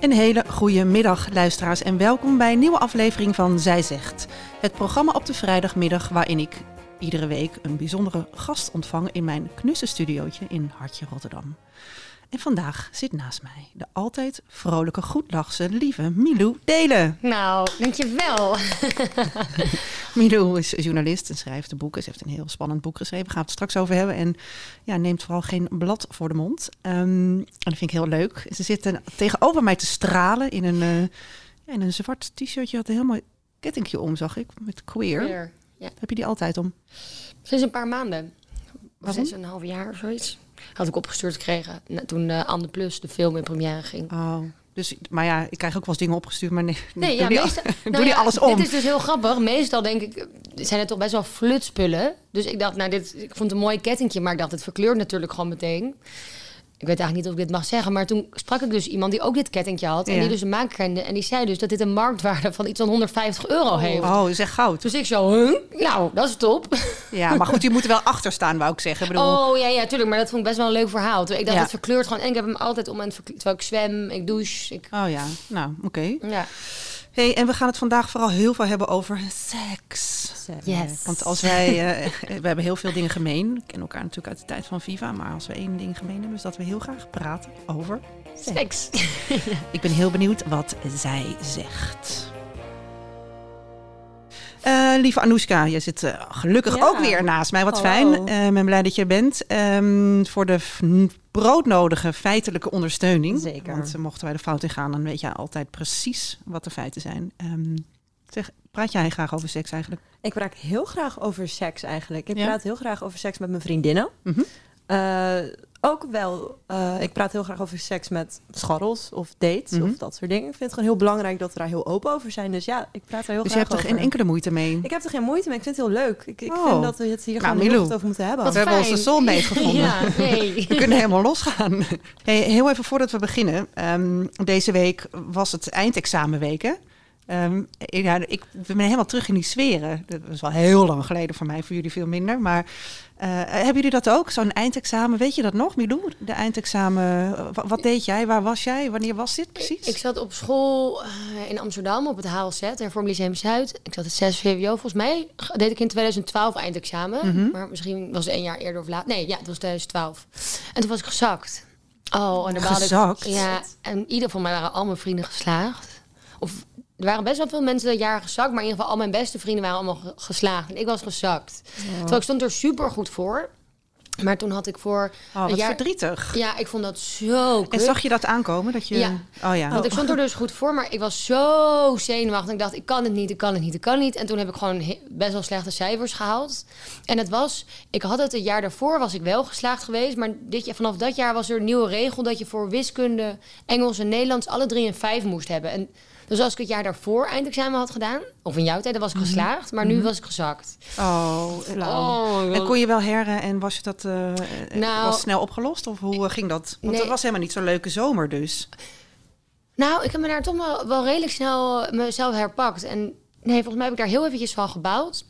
Een hele goede middag, luisteraars, en welkom bij een nieuwe aflevering van Zij Zegt. Het programma op de vrijdagmiddag waarin ik iedere week een bijzondere gast ontvang in mijn knusse studiootje in Hartje Rotterdam. En vandaag zit naast mij de altijd vrolijke, goedlachse, lieve Milou Delen. Nou, dankjewel. Milou is journalist en schrijft de boeken. Ze heeft een heel spannend boek geschreven. Daar gaan we het straks over hebben. En ja, neemt vooral geen blad voor de mond. Ehm, en dat vind ik heel leuk. Ze zit tegenover mij te stralen in een, eh, in een zwart t-shirtje. Had een heel mooi kettingje om, zag ik. Met queer. Ja. Heb je die altijd om? Sinds een paar maanden. Waarom? Sinds een half jaar of zoiets. Had ik opgestuurd gekregen toen uh, Anne Plus, de film in première ging. Oh. Dus, maar ja, ik krijg ook wel eens dingen opgestuurd, maar nee, Nee, doe ja, meestal, nou die ja, alles om. Dit is dus heel grappig. Meestal denk ik, eh, zijn het toch best wel flutspullen. Dus ik dacht, nou, dit, ik vond het een mooi kettingje, maar ik dacht, het verkleurt natuurlijk gewoon meteen. Ik weet eigenlijk niet of ik dit mag zeggen, maar toen sprak ik dus iemand die ook dit kettingje had. En Ja. die dus de maak kende. En die zei dus dat dit een marktwaarde van iets van 150 euro heeft. Oh, is echt goud. Dus ik zo, huh? nou, dat is top. Ja, maar goed, je moet er wel achter staan, wou ik zeggen. Ik bedoel, Oh ja, ja, tuurlijk. Maar dat vond ik best wel een leuk verhaal. Toen ik dacht, Ja. het verkleurt gewoon. En ik heb hem altijd om en terwijl ik zwem, ik douche. Ik, oh ja, nou, oké. ja. Hey, en we gaan het vandaag vooral heel veel hebben over seks. Yes. Want als wij, eh, we hebben heel veel dingen gemeen. We kennen elkaar natuurlijk uit de tijd van Viva. Maar als we één ding gemeen hebben, is dat we heel graag praten over. Seks. Ik ben heel benieuwd wat zij zegt. Eh, lieve Anoushka, je zit eh, gelukkig Ja. ook weer naast mij. Wat Hallo. fijn. Eh, Ik ben blij dat je er bent. Ehm, voor de broodnodige feitelijke ondersteuning. Zeker. Want mochten wij de fout in gaan, dan weet je altijd precies wat de feiten zijn. Ehm, zeg, praat jij graag over seks eigenlijk? Ik praat heel graag over seks eigenlijk. Ik Ja? praat heel graag over seks met mijn vriendinnen. Eh, ook wel, eh, ik praat heel graag over seks met scharrels of dates Mhm. of dat soort dingen. Ik vind het gewoon heel belangrijk dat we daar heel open over zijn. Dus ja, ik praat er heel Dus je graag hebt er over. geen enkele moeite mee? Ik heb er geen moeite mee. Ik vind het heel leuk. Ik, ik Oh. vind dat we het hier Nou, gewoon over moeten hebben. Wat we hebben onze soulmate gevonden. Ja, nee. We kunnen helemaal losgaan. Hey, heel even voordat we beginnen. Ehm, deze week was het eindexamenweek, ja, ik ben helemaal terug in die sferen. Dat was wel heel lang geleden voor mij, voor jullie veel minder. Maar eh, hebben jullie dat ook? Zo'n eindexamen, weet je dat nog, Milou? De eindexamen, eh, wa- wat deed jij? Waar was jij? Wanneer was dit precies? Ik zat op school eh, in Amsterdam op het HLZ, Hervorm Lyceum Zuid. Ik zat het 6 VWO. Volgens mij deed ik in 2012 eindexamen. Mhm. Maar misschien was het één jaar eerder of laat. Nee, ja, het was 2012. En toen was ik gezakt. Oh, en daar ik- Gezakt? Ja, en ieder van mij waren al mijn vrienden geslaagd. Of er waren best wel veel mensen dat jaar gezakt, maar in ieder geval al mijn beste vrienden waren allemaal ge- geslaagd. En ik was gezakt. Terwijl ik stond er super goed voor. Maar toen had ik voor oh, een jaar... verdrietig. Ja, ik vond dat zo En kut. zag je dat aankomen? Dat je... Ja. Oh ja. Want ik stond er dus goed voor, maar ik was zo zenuwachtig. Ik dacht, ik kan het niet, ik kan het niet, ik kan niet. En toen heb ik gewoon best wel slechte cijfers gehaald. En het was, ik had het het jaar daarvoor, was ik wel geslaagd geweest. Maar dit, jaar- vanaf dat jaar was er een nieuwe regel dat je voor wiskunde, Engels en Nederlands alle drie een vijf moest hebben. En dus als ik het jaar daarvoor eindexamen had gedaan, of in jouw tijd, dan was ik geslaagd. Maar nu was ik gezakt. Oh, Oh, En kon je wel herren en was je dat eh, eh, Nou- was snel opgelost? Of hoe eh, ging dat? Want Nee. het was helemaal niet zo'n leuke zomer dus. Nou, ik heb me daar toch wel, wel redelijk snel mezelf herpakt. En nee, volgens mij heb ik daar heel eventjes van gebouwd.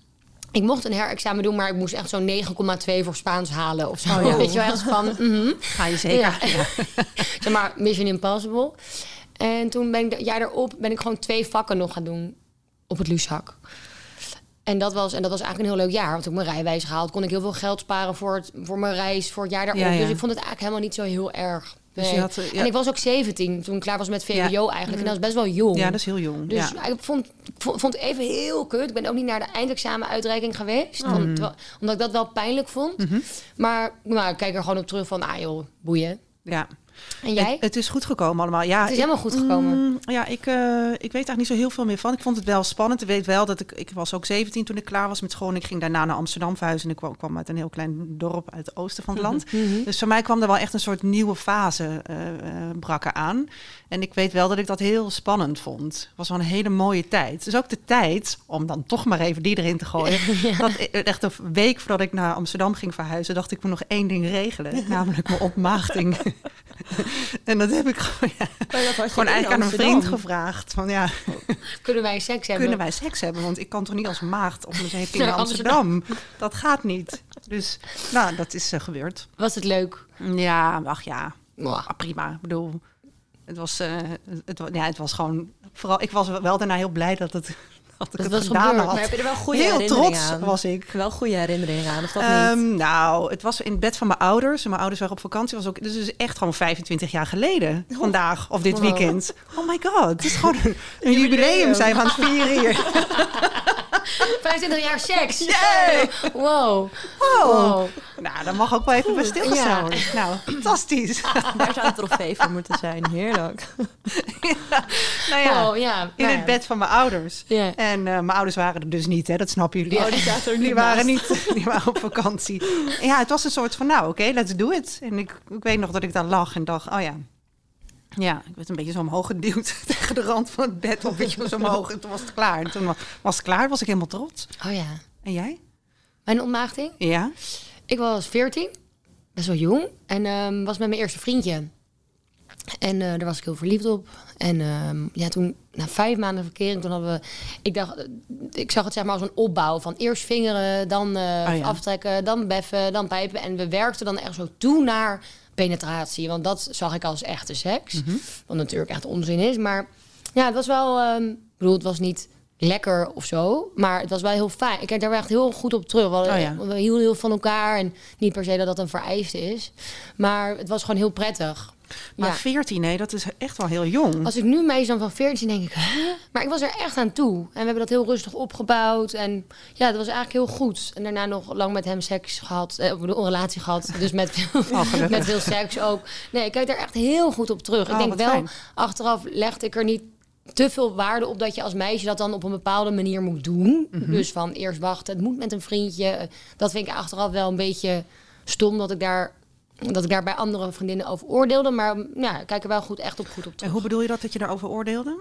Ik mocht een herexamen doen, maar ik moest echt zo'n 9,2 voor Spaans halen of zo. Oh ja. Weet je wel, ergens van, mhm. Ga je zeker. Ja. zeg maar, Mission Impossible. En toen ben ik het jaar daarop ben ik gewoon twee vakken nog gaan doen op het Lushak. En dat, was, en dat was eigenlijk een heel leuk jaar. Want toen ik mijn rijwijs gehaald, kon ik heel veel geld sparen voor, het, voor mijn reis, voor het jaar daarop. Ja, ja. Dus ik vond het eigenlijk helemaal niet zo heel erg. Dus je had, eh, ja. En ik was ook 17 toen ik klaar was met VWO eigenlijk. En dat is best wel jong. Ja, dat is heel jong. Dus ik vond, vond, het even heel kut. Ik ben ook niet naar de eindexamen uitreiking geweest. Oh. want- terwijl- omdat ik dat wel pijnlijk vond. Mhm. Maar nou, ik kijk er gewoon op terug van, ah joh, boeien. ja. En jij? Het, het is goed gekomen allemaal. Ja, Het is ik- helemaal goed gekomen. Mm, ja, ik, eh, ik weet eigenlijk niet zo heel veel meer van. Ik vond het wel spannend. Ik weet wel dat ik... Ik was ook 17 toen ik klaar was met school. En ik ging daarna naar Amsterdam verhuizen. En ik kwam, kwam uit een heel klein dorp uit het oosten van het land. Mhm. Dus voor mij kwam er wel echt een soort nieuwe fase eh eh, brak er aan. En ik weet wel dat ik dat heel spannend vond. Het was wel een hele mooie tijd. Dus ook de tijd, om dan toch maar even die erin te gooien. dat echt een week voordat ik naar Amsterdam ging verhuizen, dacht ik moet nog één ding regelen. namelijk mijn ontmaagding. en dat heb ik gewoon, ja, gewoon eigenlijk aan een vriend gevraagd. Van ja, Kunnen wij seks hebben? kunnen wij seks hebben? Want ik kan toch niet als maagd op mijn zeep in Amsterdam. Dat gaat niet. Dus nou, dat is eh, gebeurd. Was het leuk? Ja, ach ja, Mwah. Ah, prima. Ik bedoel, het was, eh, het, ja, het was gewoon. Vooral, ik was wel daarna heel blij dat het, dat ik het was gedaan gebeurd. had. Maar heb je er wel goede heel herinneringen trots aan? was ik. Wel goede herinneringen aan, of dat niet? Ehm, nou, het was in het bed van mijn ouders. En mijn ouders waren op vakantie. Was ook, dus het is echt gewoon 25 jaar geleden. Vandaag of dit Wow. weekend. Oh my god, het is gewoon een, een jubileum zijn we aan het vieren hier. 25 jaar seks! Yay! Wow. Oh. wow. Nou, daar mag ook wel even bij stilgestaan worden. Nou, fantastisch. Daar zou een trofee voor moeten zijn. Heerlijk. nou ja, ja. in nou het bed van mijn ouders. Ja. En eh, mijn ouders waren er dus niet, hè? dat snappen jullie. Oh, die zaten er niet Die waren, niet, die waren op vakantie. En ja, het was een soort van, nou oké, let's do it. En ik, ik weet nog dat ik daar lag en dacht, oh ja. Ja, ik werd een beetje zo omhoog geduwd tegen de rand van het bed. Of een beetje zo omhoog en toen was het klaar. En toen wa- was het klaar, was ik helemaal trots. Oh ja. En jij? Mijn ontmaagding? Ja? Ik was 14, best wel jong. En ehm, was met mijn eerste vriendje. En eh, daar was ik heel verliefd op. En ehm, ja, toen, na vijf maanden verkering, toen hadden we... Ik dacht, eh, ik zag het zeg maar als een opbouw van eerst vingeren, dan eh, Oh ja. aftrekken, dan beffen, dan pijpen. En we werkten dan echt zo toe naar penetratie. Want dat zag ik als echte seks. Mhm. Wat natuurlijk echt onzin is. Maar ja, het was wel... ehm, ik bedoel, het was niet lekker of zo. Maar het was wel heel fijn. Ik kijk daar wel echt heel goed op terug. We, hadden- Oh ja. we hielden heel van elkaar. En niet per se dat dat een vereiste is. Maar het was gewoon heel prettig. Maar Ja. 14, nee, dat is echt wel heel jong. Als ik nu mees dan van 14, denk ik, hè? Maar ik was er echt aan toe. En we hebben dat heel rustig opgebouwd. En ja, dat was eigenlijk heel goed. En daarna nog lang met hem seks gehad. Eh, een relatie gehad. Dus met veel, Oh, met veel seks ook. Nee, ik kijk daar echt heel goed op terug. Oh, ik denk wat wel, fijn. achteraf legde ik er niet te veel waarde op dat je als meisje dat dan op een bepaalde manier moet doen. Mhm. Dus van eerst wachten, het moet met een vriendje. Dat vind ik achteraf wel een beetje stom dat ik daar dat ik daar bij andere vriendinnen over oordeelde. Maar ja, ik kijk er wel goed, echt op goed op En terug. hoe bedoel je dat, dat je daarover oordeelde?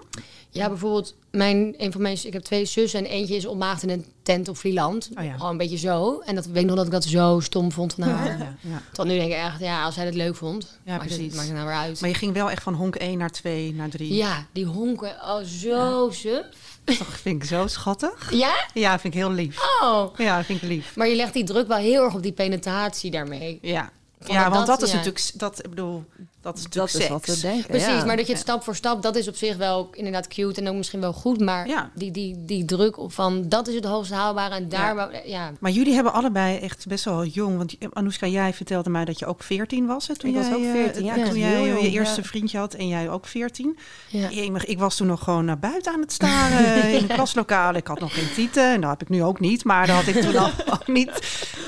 Ja, bijvoorbeeld, mijn, een van mijn, ik heb twee zussen en eentje is ontmaagd in een tent op Vlieland. Oh ja. Gewoon een beetje zo. En dat weet ik nog dat ik dat zo stom vond van haar. Ja, ja. Tot nu denk ik echt, ja, als hij het leuk vond. Ja, maakt precies. Het, maakt het nou weer uit. Maar je ging wel echt van honk 1 naar 2 naar 3. Ja, die honken, oh, zo suf. Dat vind ik zo schattig. Ja? Ja, vind ik heel lief. Oh. Ja, vind ik lief. Maar je legt die druk wel heel erg op die penetratie daarmee. Ja, ja dat- want dat dat- is ja. natuurlijk, dat, ik bedoel, dat is Dat natuurlijk is wat we denken. Precies, ja. maar dat je het stap voor stap, dat is op zich wel inderdaad cute en ook misschien wel goed. Maar Ja. die, die, die druk op van, dat is het hoogst haalbare en daar... Ja. wou- ja. Maar jullie hebben allebei echt best wel jong. Want eh, Anoushka, jij vertelde mij dat je ook 14 was. Hè, toen Ik was jij, ook eh, 14, ja, toen was jij heel je jong, eerste ja. vriendje had en jij ook 14. Ja. Jemig, Ik was toen nog gewoon naar buiten aan het staren in een klaslokaal. Ik had nog geen tieten en dat heb ik nu ook niet. Maar dat had ik toen al ook niet.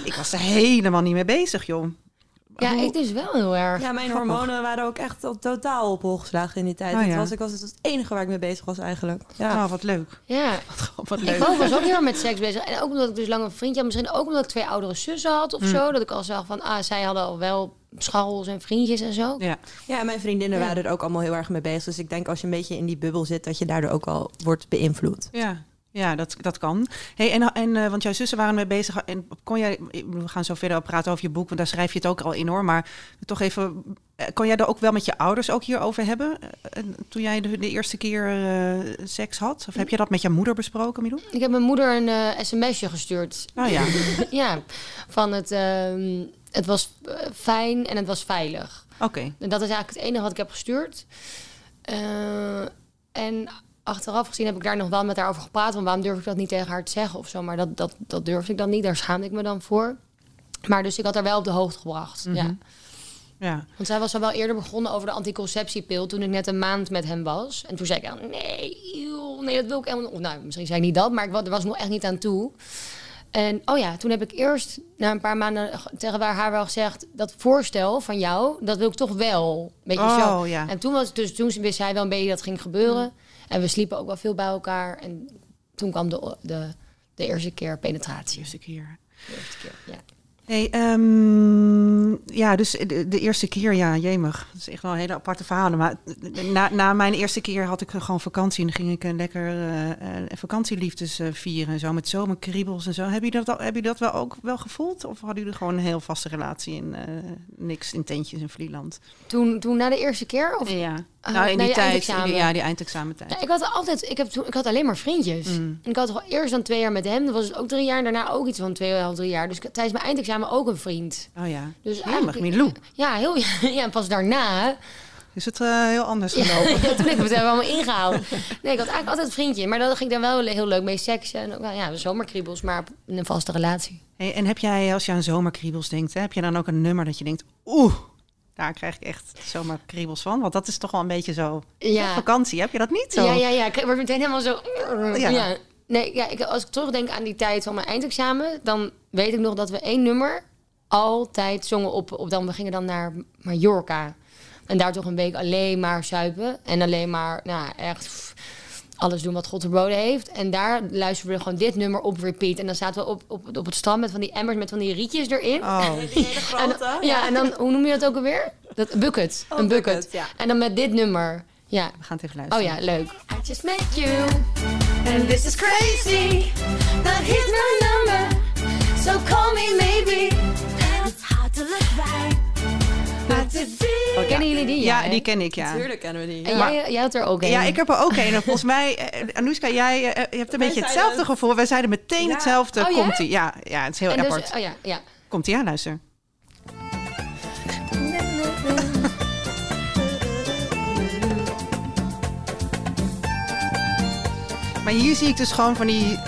Ik was er helemaal niet mee bezig, joh. Ja, Hoe- ik dus wel heel erg. Ja, mijn Grappig. hormonen waren ook echt al totaal op hol geslagen in die tijd. Oh, Het ja. was, ik was het enige waar ik mee bezig was eigenlijk. Ja. Oh, wat leuk. Ja, Wat ik leuk. ook, was ook heel erg met seks bezig. En ook omdat ik dus lang een vriendje had. Misschien ook omdat ik twee oudere zussen had Mm. of zo. Dat ik al zag van, ah, zij hadden al wel scharrels en vriendjes en zo. Ja. Ja, en mijn vriendinnen Ja. waren er ook allemaal heel erg mee bezig. Dus ik denk als je een beetje in die bubbel zit, dat je daardoor ook al wordt beïnvloed. Ja, ja dat, dat kan. Hey, en, en, eh, want jouw zussen waren mee bezig. En kon jij, we gaan zo verder op praten over je boek, want daar schrijf je het ook al in hoor. Maar toch even, eh, kon jij er ook wel met je ouders ook hierover hebben? eh, toen jij de, de eerste keer seks had? Of heb je dat met je moeder besproken, Milou? Ik heb mijn moeder een sms'je gestuurd. Nou ja, ja, van het, ehm, het was fijn en het was veilig. oké. En dat is eigenlijk het enige wat ik heb gestuurd. En achteraf gezien heb ik daar nog wel met haar over gepraat. Want waarom durf ik dat niet tegen haar te zeggen of zo? Maar dat, dat, dat durfde ik dan niet. Daar schaamde ik me dan voor. Maar dus ik had haar wel op de hoogte gebracht. Mhm. Ja. Ja. Want zij was al wel eerder begonnen over de anticonceptiepil toen ik net een maand met hem was. En toen zei ik, al, nee, eeuw, nee, dat wil ik helemaal niet. Nou, misschien zei ik niet dat, maar ik, wa- er was nog echt niet aan toe. En oh ja, toen heb ik eerst na een paar maanden tegen waar haar wel gezegd... dat voorstel van jou, dat wil ik toch wel. Beetje Oh, zo. ja. En toen, was, dus, toen wist zij wel een beetje dat ging gebeuren. En we sliepen ook wel veel bij elkaar. En toen kwam de, de, de eerste keer penetratie. Eerste keer. De eerste keer, ja. Hey, ehm, ja, dus de, de eerste keer, ja, jemig. Dat is echt wel een hele aparte verhalen. Maar na, na mijn eerste keer had ik gewoon vakantie. En ging ik een lekker eh, eh, vakantieliefdes eh, vieren. En zo met zomerkriebels en zo. Heb je dat, al- heb je dat wel ook wel gevoeld? Of hadden jullie gewoon een heel vaste relatie in eh, niks in tentjes in Vlieland? Toen, toen na de eerste keer? Of, Ja, nou in die tijd. eindexamen. Ja, die eindexamentijd. Ja, ik had altijd, ik, heb toen, ik had alleen maar vriendjes. Mm. En ik had eerst dan twee jaar met hem. Dat was het ook drie jaar. En daarna ook iets van twee, drie jaar. Dus tijdens mijn eindexamen ook een vriend. Oh ja. Dus Jemig, eigenlijk- Milou. Ja, heel, ja, en pas daarna. Is het eh, heel anders Ja, gelopen? toen heb ik het allemaal ingehaald. Nee, ik had eigenlijk altijd een vriendje. Maar dan ging ik daar wel heel leuk mee seksen. En ook, wel, ja, zomerkriebels, maar in een vaste relatie. Hey, en heb jij, als je aan zomerkriebels denkt, hè, heb je dan ook een nummer dat je denkt, oeh, daar krijg ik echt zomerkriebels van? Want dat is toch wel een beetje zo Ja. vakantie. Heb je dat niet zo? Ja, ja, ja. Ik word meteen helemaal zo... Ja. Ja. Nee, ja, ik, als ik terugdenk aan die tijd van mijn eindexamen... dan weet ik nog dat we één nummer altijd zongen op... op dan, we gingen dan naar Mallorca. En daar toch een week alleen maar zuipen. En alleen maar, nou, echt... pff, alles doen wat God verboden heeft. En daar luisterden we gewoon dit nummer op repeat. En dan zaten we op, op, op het strand met van die emmers met van die rietjes erin. Oh, Die hele En, grote. ja, en dan, hoe noem je dat ook alweer? Dat, een bucket. Oh, een bucket. bucket, ja. En dan met dit nummer. Ja. we gaan het even Oh luisteren. ja, leuk. I just met you. And this is crazy. But here's my number. So call me Oh, ja. Kennen jullie die? Ja, die ken ik, ja. Natuurlijk kennen we die. En Ja. jij, jij had er ook een. Ja, ik heb er ook een. En volgens mij, eh, Anoushka, jij eh, je hebt een Wij beetje hetzelfde het. gevoel. Wij zeiden meteen Ja. hetzelfde. Oh, ja? Komt-ie. Ja, ja, het is heel En dus, apart. oh ja, ja. Komt-ie aan, luister. Maar hier zie ik dus gewoon van die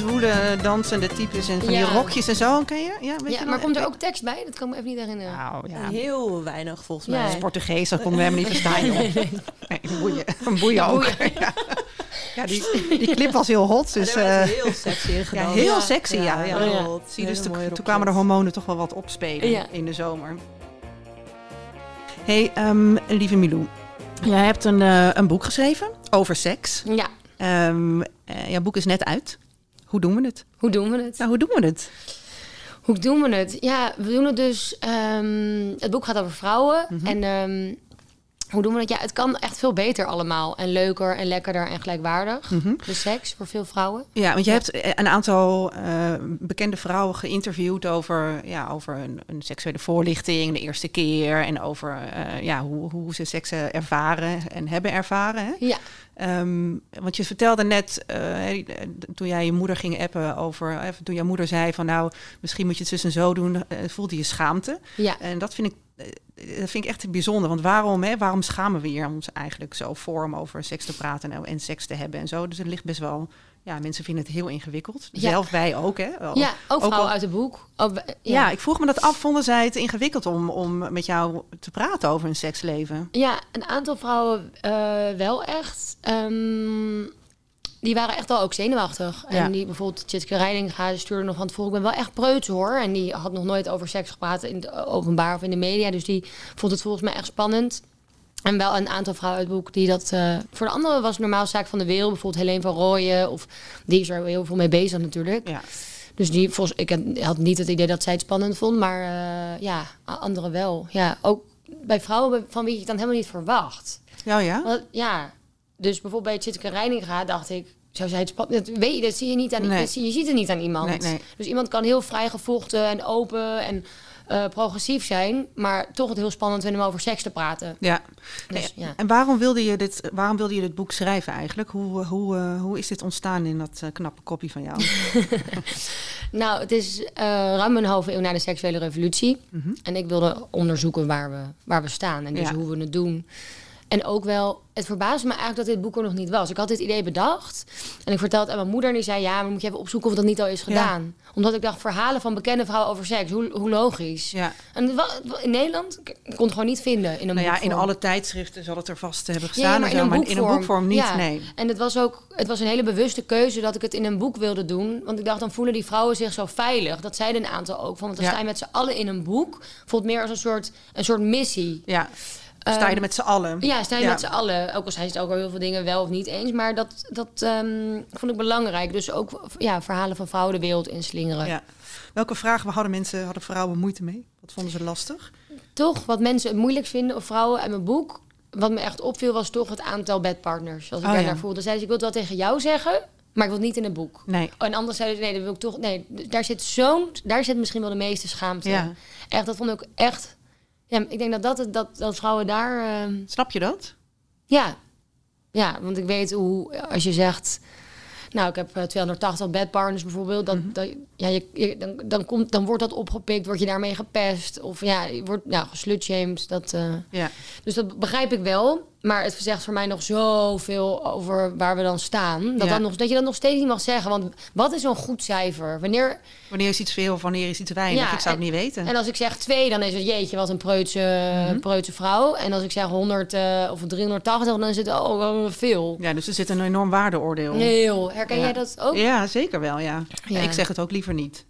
zwoele dansende types en van Ja. die rokjes en zo. Ken je? Ja, weet ja je maar komt er ook tekst bij? Dat kan ik me even niet herinneren. Nou, ja. Heel weinig volgens Ja. mij. Het Portugees, dat konden we hem niet verstaan, joh. Nee, een boeien. Een boeien ook. Ja, ja die, die clip was heel hot, dus... Dus, uh, eh, heel sexy in ja, heel sexy, ja. ja. heel Ja. hot. Zie dus toen, kwamen de hormonen toch wel wat opspelen Ja. in de zomer. hey, ehm, lieve Milou. Jij hebt een, eh, een boek geschreven over seks. Ja, Ehm eh, jouw boek is net uit. Hoe doen we het? hoe doen we het? Nou, hoe doen we het? Hoe doen we het? Ja, we doen het dus... ehm, het boek gaat over vrouwen. Mhm. En ehm, hoe doen we het? Ja, het kan echt veel beter allemaal. En leuker en lekkerder en gelijkwaardig. Mhm. De seks voor veel vrouwen. Ja, want je hebt eh, een aantal eh, bekende vrouwen geïnterviewd over, ja, over een, een seksuele voorlichting de eerste keer. En over eh, ja, hoe, hoe ze seks ervaren en hebben ervaren. Hè? Ja, Ehm, want je vertelde net, toen jij je moeder ging appen over, toen jouw moeder zei van nou, misschien moet je het zus en zo doen, voelde je schaamte. ja. En dat vind ik, dat vind ik echt bijzonder. Want waarom, hè, waarom schamen we hier ons eigenlijk zo voor om over seks te praten en, en seks te hebben en zo? Dus het ligt best wel, ja, mensen vinden het heel ingewikkeld. Ja. Zelf wij ook, hè? Wel. ja, ook ook vrouwen al- uit het boek. Ja. ik vroeg me dat af. Vonden zij het ingewikkeld om, om met jou te praten over een seksleven? Ja, een aantal vrouwen eh, wel echt. Ehm, die waren echt wel ook zenuwachtig. Ja. En die bijvoorbeeld Tjitske Reininga stuurde nog van tevoren... ik ben wel echt preuts hoor. En die had nog nooit over seks gepraat in het openbaar of in de media. Dus die vond het volgens mij echt spannend. En wel een aantal vrouwen uit het boek die dat... eh, voor de anderen was het normaal zaak van de wereld. Bijvoorbeeld Helene van Rooyen. Of die is er heel veel mee bezig natuurlijk. Ja. Dus die, volgens, ik had- niet het idee dat zij het spannend vond, maar eh, ja, anderen wel. Ja, ook bij vrouwen van wie je het dan helemaal niet verwacht. Oh ja? Want, ja, dus bijvoorbeeld bij Tjitske Reininga dacht ik, zou zij het spannend... Dat, weet je, dat zie je niet aan Nee. je ziet het niet aan iemand. Nee, nee. Dus iemand kan heel vrijgevochten en open en eh, progressief zijn, maar toch het heel spannend vinden om over seks te praten. Ja. Dus, ja. En waarom wilde je dit, waarom wilde je dit boek schrijven eigenlijk? Hoe, hoe, eh, hoe is dit ontstaan in dat eh, knappe kopje van jou? Nou, het is ruim een halve eeuw na de seksuele revolutie. En ik wilde onderzoeken waar we, waar we staan en dus Mhm. Ja. hoe we het doen. En ook wel, het verbaasde me eigenlijk dat dit boek er nog niet was. Ik had dit idee bedacht en ik vertelde het aan mijn moeder en die zei... ja, maar moet je even opzoeken of dat niet al is gedaan. Omdat ik dacht, verhalen van bekende vrouwen over seks, hoe, hoe logisch. Ja. En in Nederland, ik kon het gewoon niet vinden in een Nou ja, in alle tijdschriften zal het er vast hebben Ja, gestaan. maar en zo, maar in een boekvorm niet, Ja. nee. En het was ook het was een hele bewuste keuze dat ik het in een boek wilde doen. Want ik dacht, dan voelen die vrouwen zich zo veilig. Dat zeiden een aantal ook. Van, want dan Ja. sta je met z'n allen in een boek. Voelt meer als een soort, een soort missie. Ja, sta je Ehm, er met z'n allen. Ja, sta je Ja. met z'n allen. Ook al zijn ze het ook al heel veel dingen wel of niet eens. Maar dat, dat ehm, vond ik belangrijk. Dus ook ja, verhalen van vrouwen de wereld inslingeren. Ja. Welke vragen hadden mensen, hadden vrouwen moeite mee? Wat vonden ze lastig? Toch, wat mensen het moeilijk vinden, of vrouwen uit mijn boek... wat me echt opviel, was toch het aantal bedpartners. Als ik Oh, daar ja. naar voelde. Zeiden ze, ik wil het wel tegen jou zeggen... maar ik wil het niet in het boek. Nee. En anders zeiden ze, nee, dat wil ik toch... Nee, daar zit zo'n... Daar zit misschien wel de meeste schaamte. Ja. Echt, dat vond ik echt... Ja, ik denk dat, dat, dat, dat vrouwen daar... ehm, Snap je dat? ja. ja, want ik weet hoe... Als je zegt... Nou, ik heb eh, 280 bedpartners bijvoorbeeld. Dat, Mhm. dat, ja, je, je- dan, dan, komt, dan wordt dat opgepikt, word je daarmee gepest. Of ja, je wordt nou, geslutshamed. Dat, eh, Ja. dus dat begrijp ik wel. Maar het zegt voor mij nog zoveel over waar we dan staan. Dat, Ja. nog, dat je dat nog steeds niet mag zeggen. Want wat is zo'n goed cijfer? Wanneer, Wanneer is iets veel of wanneer is iets weinig? Ja, ik zou het en- niet weten. en als ik zeg twee, dan is het jeetje, wat een preutse, Mhm. preutse vrouw. En als ik zeg 100 eh, of 380, dan is het oh, wel veel. ja, dus er zit een enorm waardeoordeel. Heel. Herken Ja. jij dat ook? Ja, zeker wel, ja. Ja. Ik zeg het ook liever niet.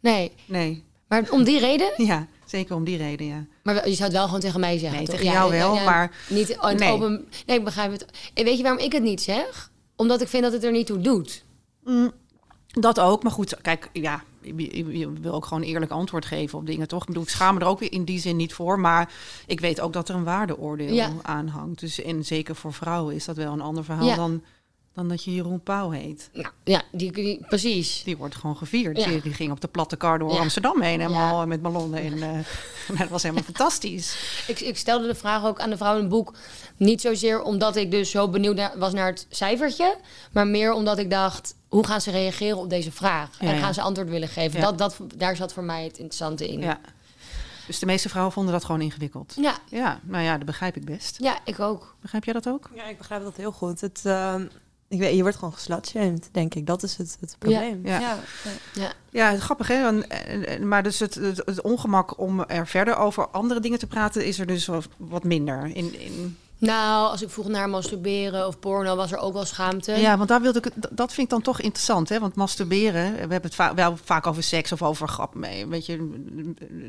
Nee. Nee. Maar om die reden? Ja, zeker om die reden, ja. Maar je zou het wel gewoon tegen mij zeggen. Nee, toch? tegen jou wel, maar- Niet Nee. open. Nee, ik begrijp het. En weet je waarom ik het niet zeg? Omdat ik vind dat het er niet toe doet. Dat ook, maar goed, kijk, ja, je, wil ook gewoon eerlijk antwoord geven op dingen, toch? Ik bedoel, ik schaam me er ook weer in die zin niet voor, maar ik weet ook dat er een waardeoordeel Ja. aan hangt. Dus en zeker voor vrouwen is dat wel een ander verhaal Ja. dan, dan dat je Jeroen Pauw heet. Nou, ja, die, die- precies. Die wordt gewoon gevierd. Ja. Die, die ging op de platte kar door Ja. Amsterdam heen, helemaal Ja. met ballonnen. En, eh, dat was helemaal fantastisch. Ik, ik stelde de vraag ook aan de vrouw in het boek. Niet zozeer omdat ik dus zo benieuwd naar- was naar het cijfertje. Maar meer omdat ik dacht, hoe gaan ze reageren op deze vraag? Ja, en ja. gaan ze antwoord willen geven? Ja. Dat, dat, daar zat voor mij het interessante in. Ja. Dus de meeste vrouwen vonden dat gewoon ingewikkeld. ja, Ja, nou ja, dat begrijp ik best. ja, ik ook. Begrijp jij dat ook? Ja, ik begrijp dat heel goed. Het, ehm, ik weet, je wordt gewoon geslutshamed, denk ik. Dat is het, het probleem. Ja. ja. Ja. Ja, grappig hè. En- en- en- Maar dus het, het, het ongemak om er verder over andere dingen te praten, is er dus wat- wat minder. In, in, Nou, als ik vroeg naar masturberen of porno, was er ook wel schaamte. ja, want daar wilde ik, het- dat vind ik dan toch interessant, hè? Want masturberen, we hebben het va- wel vaak over seks of over grap, mee, weet je,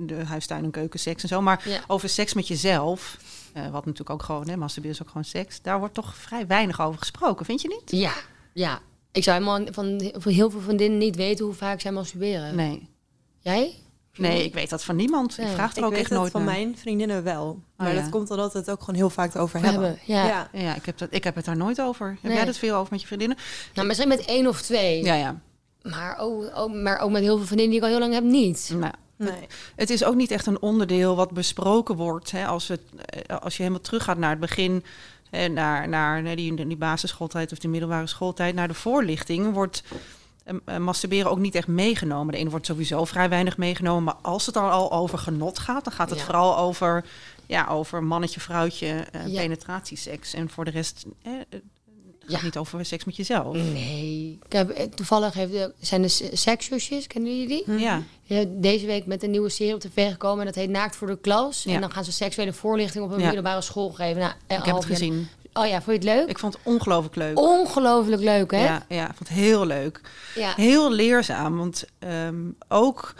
de huistuin- en keukenseks en zo, maar Ja. over seks met jezelf, eh, wat natuurlijk ook gewoon, hè, masturberen is ook gewoon seks, daar wordt toch vrij weinig over gesproken, vind je niet? Ja, ja. Ik zou helemaal van, van heel veel vriendinnen niet weten hoe vaak zij masturberen. Nee. Jij? Nee, ik weet dat van niemand. Ik vraag er ook weet echt het nooit van naar. mijn vriendinnen wel. Maar ja. dat komt omdat we het ook gewoon heel vaak over hebben. hebben, ja. ja. Ja, ik heb, dat, ik heb het daar nooit over. Heb Nee. jij dat veel over met je vriendinnen? Nou, misschien met één of twee. Ja, ja. Maar, ook, ook, maar ook met heel veel vriendinnen die ik al heel lang heb niet. Nou, Nee. het is ook niet echt een onderdeel wat besproken wordt. Hè, als, we, eh, als je helemaal teruggaat naar het begin, hè, naar, naar die, die basisschooltijd of de middelbare schooltijd, naar de voorlichting, wordt masturberen ook niet echt meegenomen. De ene wordt sowieso vrij weinig meegenomen, maar als het dan al over genot gaat, dan gaat het Ja. vooral over, ja, over mannetje, vrouwtje, Ja. penetratieseks. En voor de rest eh, eh, gaat Ja. niet over seks met jezelf. Nee. Ik heb, toevallig heeft, zijn de seksjusjes, kennen jullie die? Ja. Ja, deze week met een nieuwe serie op tv gekomen. En dat heet Naakt voor de Klas. Ja. En dan gaan ze seksuele voorlichting op een middelbare school geven. Nou, Ik heb het gezien. Oh ja, vond je het leuk? Ik vond het ongelooflijk leuk. Ongelooflijk leuk, hè? Ja, ja, ik vond het heel leuk. Ja. Heel leerzaam, want ehm, ook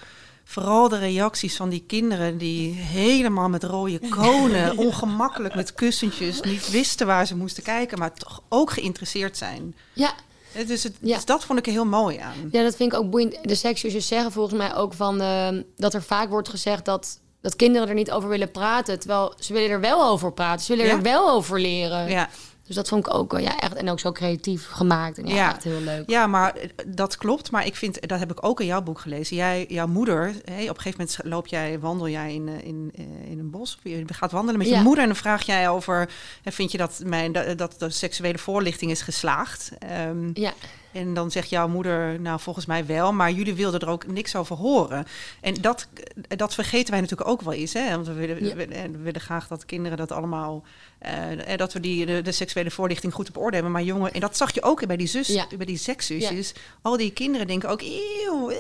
vooral de reacties van die kinderen die helemaal met rode konen, ongemakkelijk met kussentjes, niet wisten waar ze moesten kijken, maar toch ook geïnteresseerd zijn. ja. Eh, Dus, het, Ja. dus dat vond ik er heel mooi aan. Ja, dat vind ik ook boeiend. De seksjusjes zeggen volgens mij ook van ehm, dat er vaak wordt gezegd dat, dat kinderen er niet over willen praten. Terwijl ze willen er wel over praten. Ze willen Ja. er wel over leren. Ja, Dus dat vond ik ook wel, ja, echt. En ook zo creatief gemaakt. En ja, Ja. echt heel leuk. ja, maar eh, dat klopt. Maar ik vind, dat heb ik ook in jouw boek gelezen. Jij, jouw moeder, op een gegeven moment loop jij, wandel jij in, eh, in, eh, in een bos. Of je gaat wandelen met je moeder en dan vraag jij over, vind je dat, mijn, dat, dat de seksuele voorlichting is geslaagd? Ehm, Ja, En dan zegt jouw moeder, nou volgens mij wel, maar jullie wilden er ook niks over horen. En dat, dat vergeten wij natuurlijk ook wel eens. Hè? Want we willen, Ja. we, we willen graag dat kinderen dat allemaal, eh, dat we die, de, de seksuele voorlichting goed op orde hebben. Maar jongen, en dat zag je ook bij die zus, Ja. bij die sekszusjes. Al die kinderen denken ook, eeuw, eh,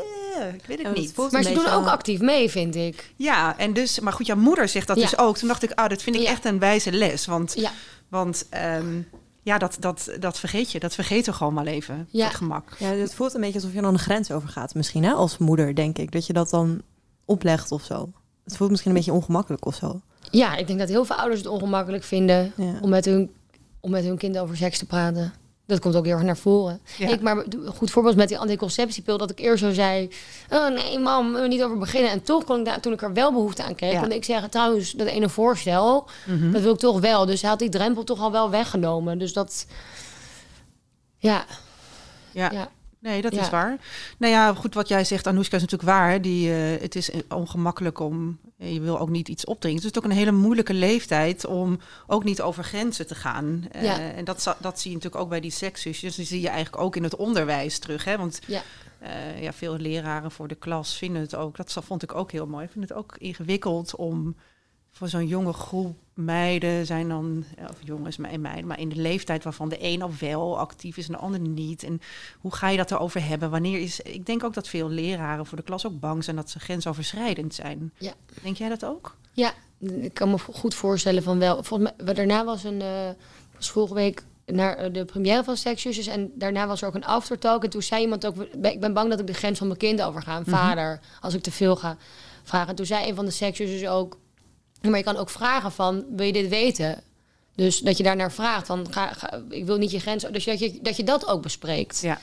ik weet het Ja, het niet. Maar ze doen ook al- actief mee, vind ik. Ja, en dus, maar goed, jouw moeder zegt dat Ja. dus ook. Toen dacht ik, ah, dat vind ik Ja. echt een wijze les. Want, Ja. want ehm, ja, dat, dat, dat vergeet je. Dat vergeten we gewoon maar even. Ja. Het gemak. Ja, het voelt een beetje alsof je dan een grens overgaat. Misschien hè, als moeder, denk ik. Dat je dat dan oplegt of zo. Het voelt misschien een beetje ongemakkelijk of zo. Ja, ik denk dat heel veel ouders het ongemakkelijk vinden Ja. om met hun, om met hun kind over seks te praten. Dat komt ook heel erg naar voren. Ja. Ik, maar een goed voorbeeld met die anticonceptiepil, dat ik eerst zo zei: Oh nee, mam, we niet over beginnen. En toch kon ik daar, toen ik er wel behoefte aan kreeg, Ja. kon ik zeggen: Trouwens, dat ene voorstel, Mhm. dat wil ik toch wel. Dus hij had die drempel toch al wel weggenomen. Dus dat. Ja, Ja. ja. Nee, dat Ja. is waar. Nou ja, goed, wat jij zegt, Anoushka, is natuurlijk waar. Die, eh, het is ongemakkelijk om... Je wil ook niet iets opdringen. Het is ook een hele moeilijke leeftijd om ook niet over grenzen te gaan. Eh, Ja. En dat, dat zie je natuurlijk ook bij die sekszusjes. Die zie je eigenlijk ook in het onderwijs terug. Hè? Want Ja. eh, ja, veel leraren voor de klas vinden het ook... Dat vond ik ook heel mooi. Ik vind het ook ingewikkeld om voor zo'n jonge groep meiden zijn dan, of jongens en meiden, maar in de leeftijd waarvan de een al wel actief is en de ander niet. En hoe ga je dat erover hebben? Wanneer is. Ik denk ook dat veel leraren voor de klas ook bang zijn dat ze grensoverschrijdend zijn. Ja. Denk jij dat ook? Ja, ik kan me goed voorstellen van wel. Volgens mij, daarna was een was vorige week naar eh, de première van Seksjusjes en daarna was er ook een aftertalk en toen zei iemand ook, ik ben bang dat ik de grens van mijn kind overga, een vader, als ik te veel ga vragen. En toen zei een van de Seksjusjes ook, maar je kan ook vragen van, wil je dit weten? Dus dat je daarnaar vraagt, van, ga, ga- ik wil niet je grens, dus dat je, dat je dat ook bespreekt. Ja.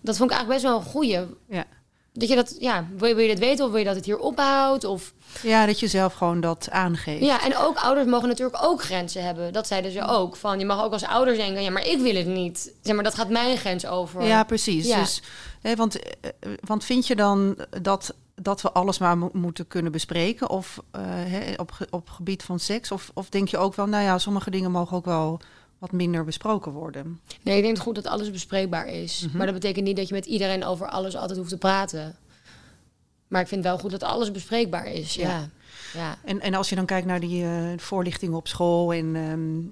Dat vond ik eigenlijk best wel een goeie. Ja. Dat je dat, ja, wil je, wil je dit weten of wil je dat het hier ophoudt? Of Ja, dat je zelf gewoon dat aangeeft. ja, en ook ouders mogen natuurlijk ook grenzen hebben. Dat zeiden ze ook. Van, je mag ook als ouder denken, ja, maar ik wil het niet. Zeg maar, dat gaat mijn grens over. Ja, precies. Ja. Dus, hè, want, eh, eh, want vind je dan dat, dat we alles maar mo- moeten kunnen bespreken? Of eh, op, ge- op gebied van seks? Of, of denk je ook wel, nou ja, sommige dingen mogen ook wel wat minder besproken worden? Nee, ik denk het goed dat alles bespreekbaar is. Mhm. Maar dat betekent niet dat je met iedereen over alles altijd hoeft te praten. Maar ik vind wel goed dat alles bespreekbaar is. Ja. Ja. ja. En, en als je dan kijkt naar die eh, voorlichting op school en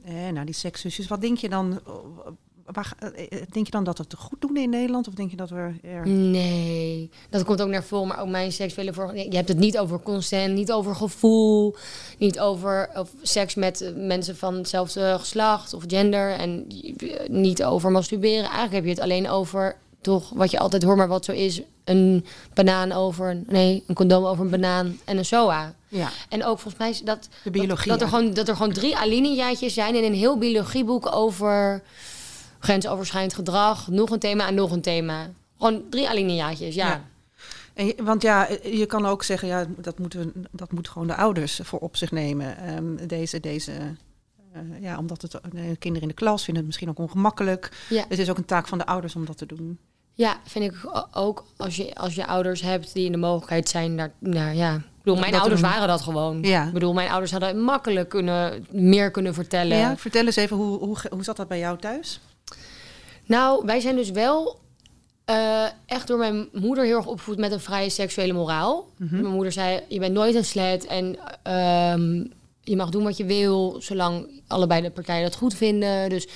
eh, naar die sekszusjes, wat denk je dan? Eh, Waar, eh, denk je dan dat we het goed doen in Nederland? Of denk je dat we er... Nee, dat komt ook naar voren. Maar ook mijn seksuele vorm. Je hebt het niet over consent, niet over gevoel, niet over of seks met eh, mensen van hetzelfde geslacht of gender. En niet over masturberen. Eigenlijk heb je het alleen over toch wat je altijd hoort, maar wat zo is: een banaan over een, nee, een condoom over een banaan en een SOA. Ja, En ook volgens mij is dat de biologie. dat, er gewoon, dat er gewoon drie alineaatjes zijn in een heel biologieboek over grensoverschrijdend gedrag. Nog een thema en nog een thema. Gewoon drie alineaatjes, ja. Ja. En want ja, je kan ook zeggen, ja, dat moeten, we- dat moeten gewoon de ouders voor op zich nemen. Ehm, deze, deze, eh, ja, omdat het, eh, kinderen in de klas vinden het misschien ook ongemakkelijk. Ja. Het is ook een taak van de ouders om dat te doen. Ja, vind ik ook als je, als je ouders hebt die in de mogelijkheid zijn naar, naar ja. Ik bedoel, mijn ouders waren dat gewoon. Ja. Ik bedoel, mijn ouders hadden makkelijk kunnen, meer kunnen vertellen. Ja, vertel eens even, hoe, hoe, hoe zat dat bij jou thuis? Nou, wij zijn dus wel eh, echt door mijn moeder heel erg opgevoed met een vrije seksuele moraal. Mhm. Mijn moeder zei, je bent nooit een slet en ehm, je mag doen wat je wil, zolang allebei de partijen dat goed vinden. Dus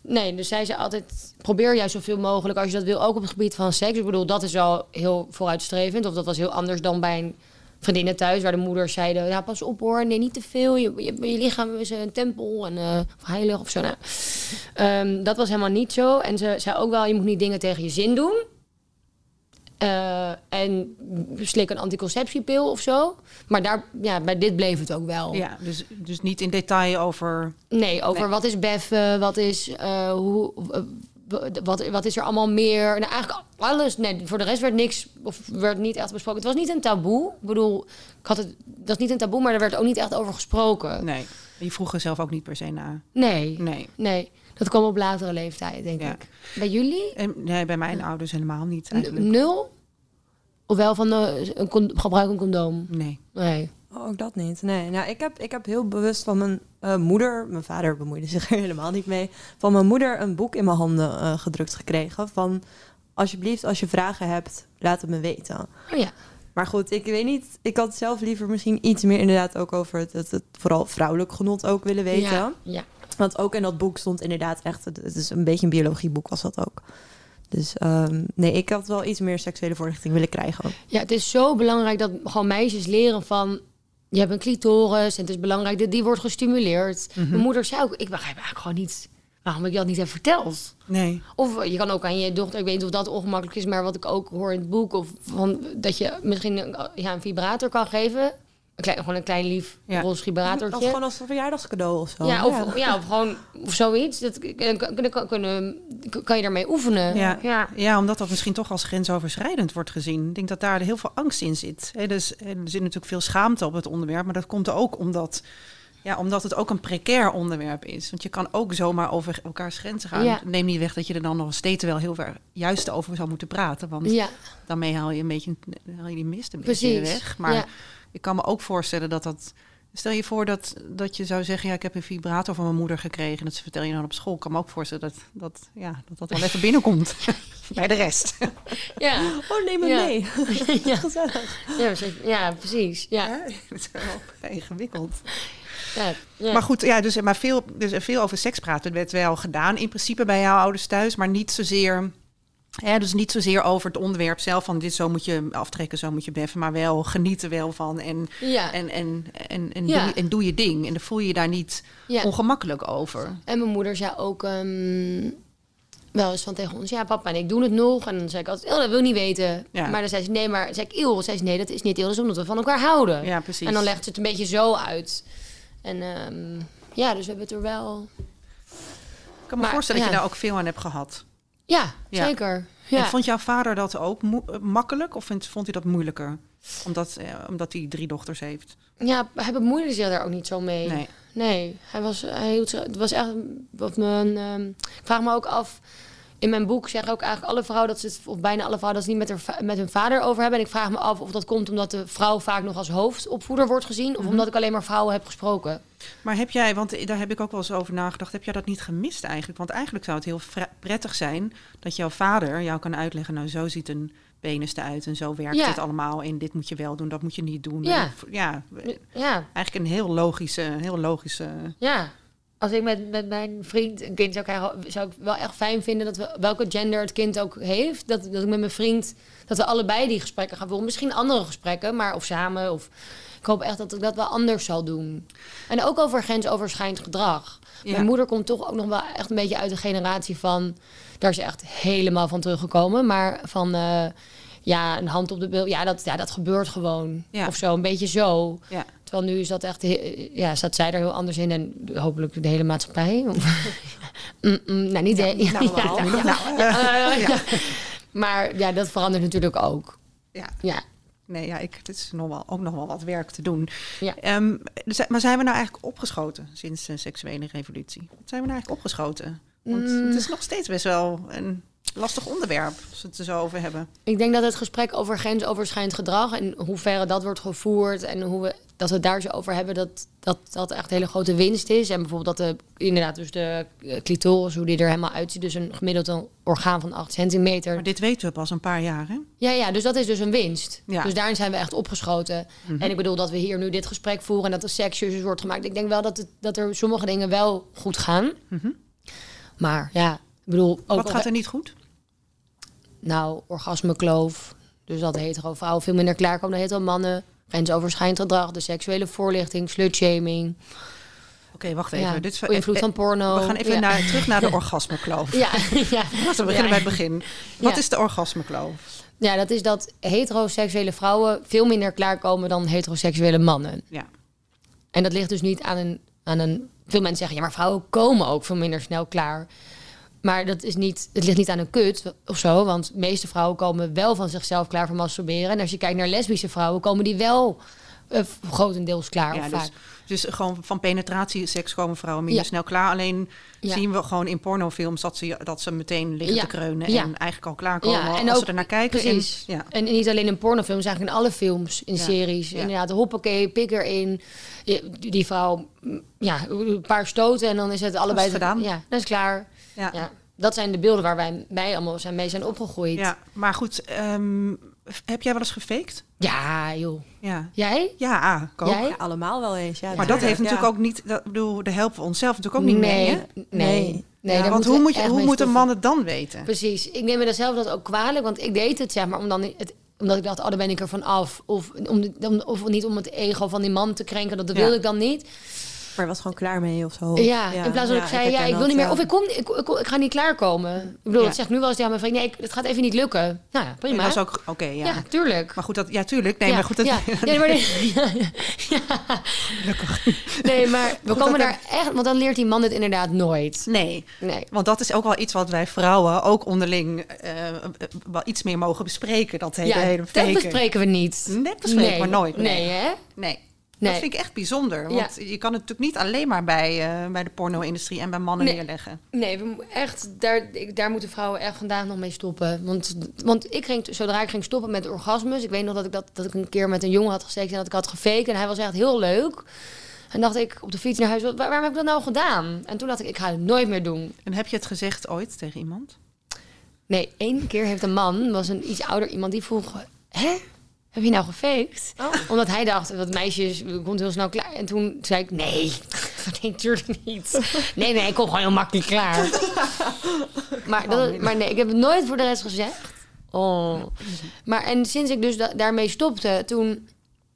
nee, dus zij zei altijd, probeer juist zoveel mogelijk als je dat wil, ook op het gebied van seks. Ik bedoel, dat is al heel vooruitstrevend, of dat was heel anders dan bij een vriendinnen thuis, waar de moeders zeiden, ja, pas op hoor, nee, niet te veel. Je, je, je lichaam is een tempel en of heilig of zo. Nou, Ehm, dat was helemaal niet zo. En ze zei ook wel, je moet niet dingen tegen je zin doen. Eh, en slik een anticonceptiepil of zo. Maar daar, ja, bij dit bleef het ook wel. Ja, dus, dus niet in detail over... Nee, over Nee. wat is beffen, wat is, eh, hoe, wat, wat is er allemaal meer. Nou, eigenlijk alles. Nee, voor de rest werd niks, of werd niet echt besproken. Het was niet een taboe. Ik bedoel, ik had het, dat is niet een taboe, maar er werd ook niet echt over gesproken. Nee, je vroeg er zelf ook niet per se na. Nee, Nee. nee. Dat kwam op latere leeftijd, denk Ja. ik. Bij jullie? En, nee, bij mijn ouders helemaal niet eigenlijk. Nul? Of wel van de, een gebruik een condoom? Nee. Nee. Oh, ook dat niet. Nee, nou, ik heb, ik heb heel bewust van mijn eh, moeder, mijn vader bemoeide zich er helemaal niet mee, van mijn moeder een boek in mijn handen eh, gedrukt gekregen van alsjeblieft, als je vragen hebt, laat het me weten. Oh ja. Maar goed, ik weet niet. Ik had zelf liever misschien iets meer inderdaad ook over het, het, het vooral vrouwelijk genot ook willen weten. Ja, ja. Want ook in dat boek stond inderdaad echt, het het is een beetje een biologieboek was dat ook. Dus ehm, nee, ik had wel iets meer seksuele voorlichting willen krijgen. Ja, het is zo belangrijk dat gewoon meisjes leren van... Je hebt een clitoris en het is belangrijk dat die wordt gestimuleerd. Mhm. Mijn moeder zei ook, ik begrijp eigenlijk gewoon niet waarom ik dat niet heb verteld. Nee. Of je kan ook aan je dochter, ik weet niet of dat ongemakkelijk is... maar wat ik ook hoor in het boek... Of van, dat je misschien een, ja, een vibrator kan geven. Een klein, gewoon een klein lief Ja. roze vibratortje. Als gewoon als een verjaardagscadeau of zo. ja, of, ja. of gewoon of zoiets. Dat, kan, kunnen, kan je daarmee oefenen. Ja. ja. Ja, omdat dat misschien toch als grensoverschrijdend wordt gezien. Ik denk dat daar heel veel angst in zit. Hè, dus, er zit natuurlijk veel schaamte op het onderwerp, maar dat komt ook omdat, ja, omdat het ook een precair onderwerp is. Want je kan ook zomaar over elkaars grenzen gaan. Ja. Neem niet weg dat je er dan nog steeds wel heel ver juist over zou moeten praten. Want ja. daarmee haal je een beetje haal je die mist een beetje weg. Maar Ja. ik kan me ook voorstellen dat dat. Stel je voor dat, dat je zou zeggen, ja, ik heb een vibrator van mijn moeder gekregen. Dat vertel je dan op school. Ik kan me ook voorstellen dat dat, ja, dat, dat wel even binnenkomt bij de rest. ja. Oh, neem me Ja. mee. Ja. Gezellig. Ja, precies. ja, precies. Ja. Dat is wel ingewikkeld. Ja. Ja. Maar goed, ja, dus, maar veel, dus veel over seks praten werd wel gedaan. In principe bij jouw ouders thuis, maar niet zozeer. Hè, dus niet zozeer over het onderwerp zelf van dit zo moet je aftrekken, zo moet je beffen, maar wel genieten wel van en, ja. en, en, en, en, doe, je- en doe je ding. En dan voel je je daar niet ongemakkelijk over. En mijn moeder zei ook ehm, wel eens van tegen ons... ja, papa en ik doen het nog. En dan zei ik altijd, oh, dat wil ik niet weten. Ja. Maar dan zei ze, nee, maar zei ik, eeuw. zei ze, nee, dat is niet eeuw, dat is omdat we van elkaar houden. Ja, precies. En dan legt ze het een beetje zo uit. En ehm, ja, dus we hebben het er wel... Ik kan me maar, voorstellen dat ja. je daar ook veel aan hebt gehad. Ja, Ja. zeker. Ja. En vond jouw vader dat ook eh, makkelijk of vindt- vond hij dat moeilijker? Omdat, eh, omdat hij drie dochters heeft. Ja, hij bemoeide zich daar ook niet zo mee. Nee. Nee, hij was, hij hield het was echt wat mijn. ehm, ik vraag me ook af. In mijn boek zeggen ook eigenlijk alle vrouwen dat ze het, of bijna alle vrouwen dat ze niet met, haar, met hun vader over hebben. En ik vraag me af of dat komt omdat de vrouw vaak nog als hoofdopvoeder wordt gezien, Mhm. of omdat ik alleen maar vrouwen heb gesproken. Maar heb jij, want daar heb ik ook wel eens over nagedacht, heb jij dat niet gemist eigenlijk? Want eigenlijk zou het heel prettig zijn dat jouw vader jou kan uitleggen, nou zo ziet een penis eruit en zo werkt Ja. het allemaal en dit moet je wel doen, dat moet je niet doen. Ja. Ja, Ja, eigenlijk een heel logische, heel logische. ja. Als ik met, met mijn vriend een kind zou krijgen, zou ik wel echt fijn vinden dat we welke gender het kind ook heeft. Dat, dat ik met mijn vriend, dat we allebei die gesprekken gaan voeren. Misschien andere gesprekken, maar of samen. Of, ik hoop echt dat ik dat wel anders zal doen. En ook over grensoverschrijdend gedrag. Ja. Mijn moeder komt toch ook nog wel echt een beetje uit de generatie van... Daar is echt helemaal van teruggekomen. Maar van, eh, ja, een hand op de bil. Ja, dat, ja, dat gebeurt gewoon. Ja. Of zo, een beetje zo. Ja. Terwijl nu is dat echt, ja, staat zij er heel anders in en hopelijk de hele maatschappij. Mm, mm, nou, niet de, ja, nou, Nou. Maar ja, dat verandert natuurlijk ook. Ja. Ja, Nee, ja, ik, het is nog wel, ook nog wel wat werk te doen. Ja. Dus- maar zijn we nou eigenlijk opgeschoten sinds de seksuele revolutie? Zijn we nou eigenlijk opgeschoten? Want Mm. het is nog steeds best wel een lastig onderwerp als we het er zo over hebben. ik denk dat het gesprek over grensoverschrijdend gedrag en hoeverre dat wordt gevoerd en hoe we dat we het daar zo over hebben, dat dat, dat echt een hele grote winst is. En bijvoorbeeld dat de, inderdaad, dus de eh, clitoris, hoe die er helemaal uitziet, dus een gemiddeld orgaan van 8 centimeter. Maar dit weten we pas een paar jaar, hè? Ja, ja, dus dat is dus een winst. Ja. Dus daarin zijn we echt opgeschoten. En ik bedoel dat we hier nu dit gesprek voeren en dat er seksjes wordt gemaakt. Ik denk wel dat, het, dat er sommige dingen wel goed gaan. Maar ja, ik bedoel ook Wat gaat er niet goed? Nou orgasmekloof. Dus dat hetero vrouwen veel minder klaarkomen dan hetero mannen. Grensoverschrijdend gedrag, de seksuele voorlichting, slutshaming. Oké, wacht even. Ja, Dit is, invloed eh, van porno. We gaan even ja. naar, terug naar de orgasmekloof. Ja, ja. Laten we beginnen bij het begin. Wat is de orgasmekloof? ja, dat is dat heteroseksuele vrouwen veel minder klaarkomen dan heteroseksuele mannen. Ja. En dat ligt dus niet aan een, aan een. Veel mensen zeggen ja, maar vrouwen komen ook veel minder snel klaar. Maar dat is niet, het ligt niet aan een kut of zo. Want de meeste vrouwen komen wel van zichzelf klaar voor masturberen. En als je kijkt naar lesbische vrouwen, komen die wel eh, grotendeels klaar. Ja, of dus vaak. Dus gewoon van penetratie, seks komen vrouwen minder Ja. snel klaar. Alleen Ja. zien we gewoon in pornofilms dat ze, dat ze meteen liggen Ja. te kreunen en eigenlijk al klaarkomen Ja, en als ook- ze er naar kijken. Precies. En, ja. En niet alleen in pornofilms, eigenlijk in alle films, in series. Ja. Inderdaad, hoppakee, pik erin. Die, vrouw, mm, ja, een paar stoten en dan is het allebei... gedaan. Ja, dat is klaar. Ja. Ja. Dat zijn de beelden waar wij, wij allemaal zijn, mee zijn opgegroeid. Ja, maar goed, ehm, heb jij wel eens gefaked? Ja, joh. Ja. Jij? Ja, ik ook. Jij? Ja, allemaal wel eens. Ja, Maar dat heeft natuurlijk ja. ook niet, dat, bedoel, daar helpen we onszelf natuurlijk ook niet nee, mee. Hè? nee. Nee. nee. Ja, daar want hoe, moet, je, hoe moet een man het dan weten? Precies. Ik neem me zelf dat ook kwalijk, want ik deed het, zeg maar, om dan het, omdat ik dacht, oh, daar ben ik er van af. Of, om, om, of niet om het ego van die man te krenken, dat Ja. wilde ik dan niet. Maar je was gewoon klaar mee of zo. Ja, in plaats van ik zei, ja, herken ik wil niet meer, ja. of ik kom, ik, ik, ik ga niet klaarkomen. Ik bedoel, Ja. dat zeg ik nu wel eens tegen mijn vriend, nee, ik, het gaat even niet lukken. Nou ja, prima. dat is ook oké, ja. ja. tuurlijk. Maar goed, dat, ja, tuurlijk. Nee, ja, maar goed, dat, ja. Ja, maar, ja, ja. Nee, maar we Goed, komen dat daar echt, want dan leert die man het inderdaad nooit. nee. Nee. Want dat is ook wel iets wat wij vrouwen ook onderling eh, wel iets meer mogen bespreken. Dat hele, Ja, hele dat bespreken we niet. Dat bespreken we nooit. Nee, hè? Nee. Nee. Dat vind ik echt bijzonder. Want je kan het natuurlijk niet alleen maar bij, eh, bij de porno-industrie en bij mannen Nee. neerleggen. Nee, we echt, daar, ik, daar moeten vrouwen echt vandaag nog mee stoppen. Want, want ik ging, zodra ik ging stoppen met orgasmes... Ik weet nog dat ik, dat, dat ik een keer met een jongen had gezeten en dat ik had gefaked. En hij was echt heel leuk. En dacht ik op de fiets naar huis, "Waar- waarom heb ik dat nou gedaan? En toen dacht ik, ik ga het nooit meer doen. En heb je het gezegd ooit tegen iemand? Nee, één keer heeft een man, was een iets ouder iemand, die vroeg... Hè? Heb je nou gefaked? Omdat hij dacht, dat meisjes komt heel snel klaar. En toen zei ik, nee, nee, natuurlijk niet. Nee, nee, ik kom gewoon heel makkelijk klaar. maar, dat, maar nee, ik heb het nooit voor de rest gezegd. Oh. Maar en sinds ik dus da- daarmee stopte, toen...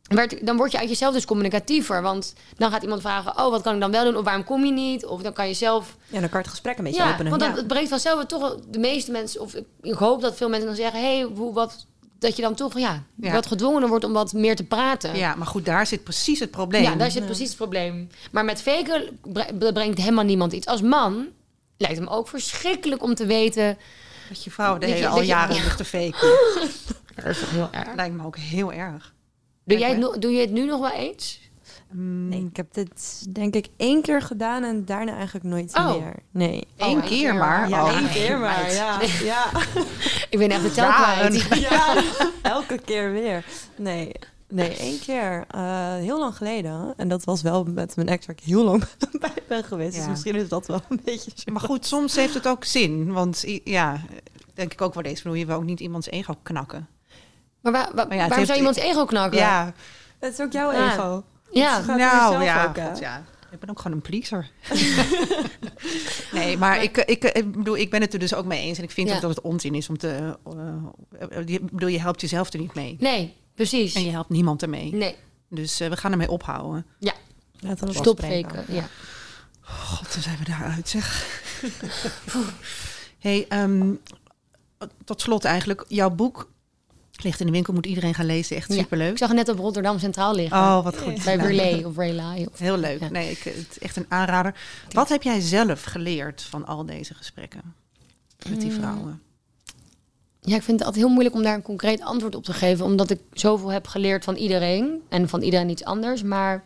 Werd, dan word je uit jezelf dus communicatiever. Want dan gaat iemand vragen, oh, wat kan ik dan wel doen? Of waarom kom je niet? Of dan kan je zelf Ja, dan kan het gesprek een beetje ja, openen. want dat, ja. het brengt vanzelf toch de meeste mensen, of ik, ik hoop dat veel mensen dan zeggen, hey, hoe, wat, dat je dan toch ja, Ja. wat gedwongen wordt om wat meer te praten. Ja, maar goed, daar zit precies het probleem. Ja, daar zit precies het probleem. Maar met faken brengt helemaal niemand iets. Als man lijkt het me ook verschrikkelijk om te weten. Dat je vrouw de hele al je- jaren ja. ligt te faken. Dat is toch heel erg. Lijkt me ook heel erg. Doe, jij doe je het nu nog wel eens? Mm, Nee, ik heb dit denk ik één keer gedaan en daarna eigenlijk nooit Oh. meer. Nee. Eén één keer keer maar. Ja, Oh, één keer maar. meid. Ja, ja. Ik ben echt de tel Ja, kwijt. een- ja, elke keer weer. Nee, nee één keer. eh, heel lang geleden. En dat was wel met mijn ex waar ik heel lang bij ben geweest. Dus misschien is dat wel een beetje... Maar goed, soms heeft het ook zin. Want ja, denk ik ook wel eens. Bedoel, je wil ook niet iemands ego knakken. Maar, Maar ja, het waarom zou iemands ego knakken? Ja, Het is ook jouw Ja. ego. Ja. voor nou ja, ook, hè? god, ja. Ik ben ook gewoon een pleaser. nee, maar ik, ik, ik bedoel, ik ben het er dus ook mee eens. En ik vind Ja. ook dat het onzin is om te... eh, eh, ik bedoel, je helpt jezelf er niet mee. Nee, precies. En je helpt niemand ermee. Nee, Dus eh, we gaan ermee ophouden. ja, Laten we. Ja. God, dan zijn we daaruit, zeg. hey, ehm, tot slot eigenlijk. Jouw boek ligt in de winkel. Moet iedereen gaan lezen. Echt Ja. superleuk. Ik zag het net op Rotterdam Centraal liggen. Oh, wat goed. Bij Relay of Relay. Of... Heel leuk. Ja. Nee, ik, het is echt een aanrader. Wat heb jij zelf geleerd van al deze gesprekken met die Mm. vrouwen? Ja, ik vind het altijd heel moeilijk om daar een concreet antwoord op te geven. Omdat ik zoveel heb geleerd van iedereen. En van iedereen iets anders. Maar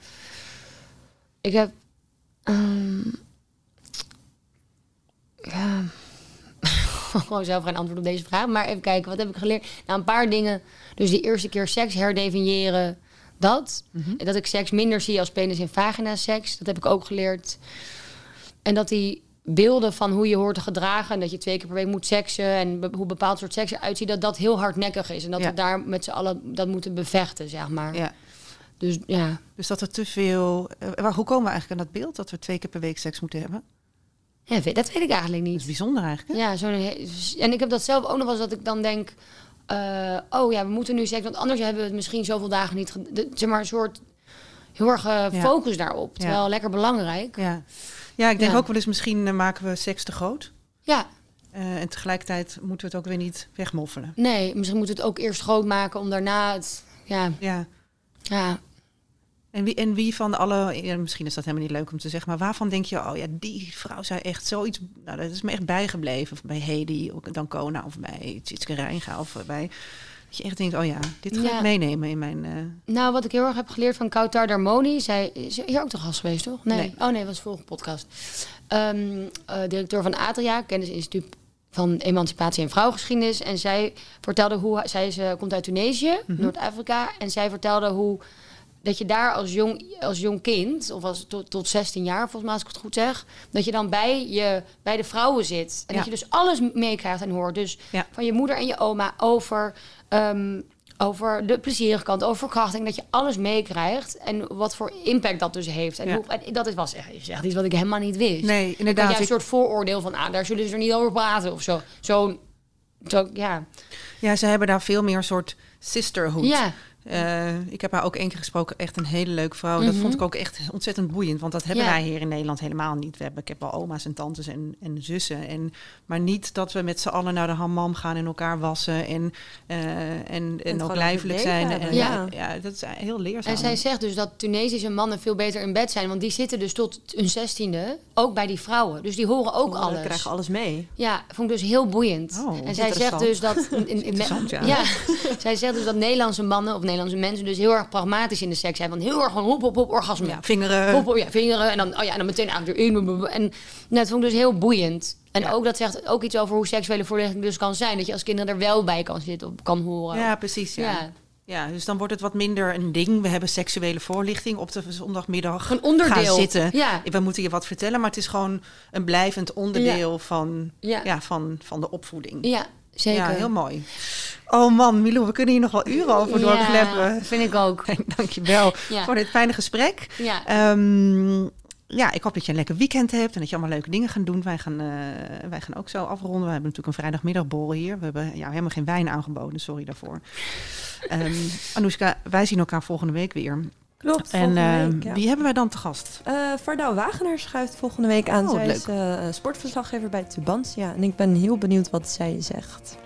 ik heb... ehm, ja... Gewoon zelf geen antwoord op deze vraag. Maar even kijken, wat heb ik geleerd? Nou, een paar dingen. Dus die eerste keer seks herdefiniëren. Dat. En dat ik seks minder zie als penis en vagina seks. Dat heb ik ook geleerd. En dat die beelden van hoe je hoort te gedragen... en dat je twee keer per week moet seksen... en be- hoe bepaald soort seks eruit ziet... dat dat heel hardnekkig is. En dat Ja. we daar met z'n allen dat moeten bevechten, zeg maar. Ja. Dus ja, Dus dat er te veel... eh, waar- hoe komen we eigenlijk aan dat beeld dat we twee keer per week seks moeten hebben? Ja dat weet ik eigenlijk Dat niet. is bijzonder eigenlijk. hè? Ja, he- en ik heb dat zelf ook nog wel eens dat ik dan denk... eh, oh ja, we moeten nu seks... want anders hebben we het misschien zoveel dagen niet... de- zeg maar een soort heel erg eh, Ja. focus daarop. Terwijl Ja. lekker belangrijk. Ja, ja ik denk Ja. ook wel eens misschien eh, maken we seks te groot. Ja, en tegelijkertijd moeten we het ook weer niet wegmoffelen. nee, misschien moeten we het ook eerst groot maken... om daarna het... Ja, Ja. ja, En wie, en wie van alle, ja, misschien is dat helemaal niet leuk om te zeggen, maar waarvan denk je, oh ja, die vrouw zou echt zoiets, nou dat is me echt bijgebleven. Of bij Hedy, of Dancona, of bij Tjitske Reinga, of bij Dat je echt denkt, oh ja, dit ga Ja. ik meenemen in mijn... eh, Nou, wat ik heel erg heb geleerd van Kautar Darmoni. Zij is hier ook te gast geweest, toch? Nee. Nee. Oh nee, dat was de vorige podcast. Ehm, eh, directeur van ATRIA, kennisinstituut van emancipatie en vrouwengeschiedenis. En zij vertelde hoe... Zij is, eh, komt uit Tunesië, Noord-Afrika. En zij vertelde hoe... Dat je daar als jong, als jong kind, of als tot, tot 16 jaar, volgens mij als ik het goed zeg, dat je dan bij, je, bij de vrouwen zit. En Ja. dat je dus alles meekrijgt en hoort. Dus Ja. van je moeder en je oma over, ehm, over de plezierige kant, over verkrachting. Dat je alles meekrijgt en wat voor impact dat dus heeft. En, Ja. hoe, en dat is, was echt, is echt iets wat ik helemaal niet wist. Nee, inderdaad. jij een soort vooroordeel van, ah, daar zullen ze er niet over praten of zo. Zo, zo ja. Ja, ze hebben daar veel meer een soort sisterhood. Ja. Eh, ik heb haar ook één keer gesproken. Echt een hele leuke vrouw. Dat vond ik ook echt ontzettend boeiend. Want dat hebben Mhm. Ja. wij hier in Nederland helemaal niet. We hebben, ik heb wel oma's en tantes en, en zussen. En, maar niet dat we met z'n allen naar de hammam gaan en elkaar wassen. En, eh, en, en, ook lijfelijk zijn. En, ja. ja, dat is heel leerzaam. En zij zegt dus dat Tunesische mannen veel beter in bed zijn. Want die zitten dus tot hun zestiende ook bij die vrouwen. Dus die horen ook Oh, alles. Krijgen alles mee. Ja, vond ik dus heel boeiend. Oh, en zij zegt dus dat. In, in- in- Interessant, ja. ja. zij zegt dus dat Nederlandse mannen of Nederlandse mensen dus heel erg pragmatisch in de seks zijn. Want heel erg gewoon hop, hop, hop, orgasme. ja, vingeren. Hop, hop, ja, vingeren. En dan, oh ja, en dan meteen eigenlijk erin. En nou, dat vond ik dus heel boeiend. En Ja. ook dat zegt ook iets over hoe seksuele voorlichting dus kan zijn. Dat je als kinderen er wel bij kan zitten of kan horen. Ja, precies. Ja. Ja. Ja. dus dan wordt het wat minder een ding. We hebben seksuele voorlichting op de zondagmiddag. Een onderdeel. Gaan zitten. Ja. We moeten je wat vertellen, maar het is gewoon een blijvend onderdeel van, Ja. ja. van, van de opvoeding. Ja, zeker. Ja, heel mooi. Oh man, Milou, we kunnen hier nog wel uren over doorkleppen. Ja, vind ik ook. Dankjewel Ja. voor dit fijne gesprek. Ja. Ehm, ja, ik hoop dat je een lekker weekend hebt en dat je allemaal leuke dingen gaat doen. Wij gaan, eh, wij gaan ook zo afronden. We hebben natuurlijk een vrijdagmiddagborrel hier. We hebben jou helemaal geen wijn aangeboden, sorry daarvoor. Ehm Anoushka, wij zien elkaar volgende week weer. Klopt, En ehm, week, ja. wie hebben wij dan te gast? Eh Vardouw Wagenaar schuift volgende week aan. Oh, zij leuk. is eh, sportverslaggever bij Tubantia. En ik ben heel benieuwd wat zij zegt.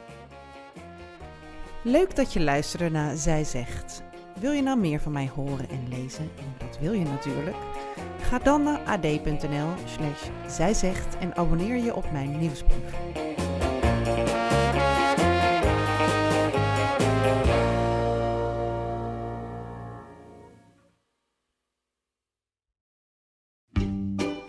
Leuk dat je luisterde naar Zij Zegt. Wil je nou meer van mij horen en lezen? En dat wil je natuurlijk. Ga dan naar ad.nl slash zijzegt en abonneer je op mijn nieuwsbrief.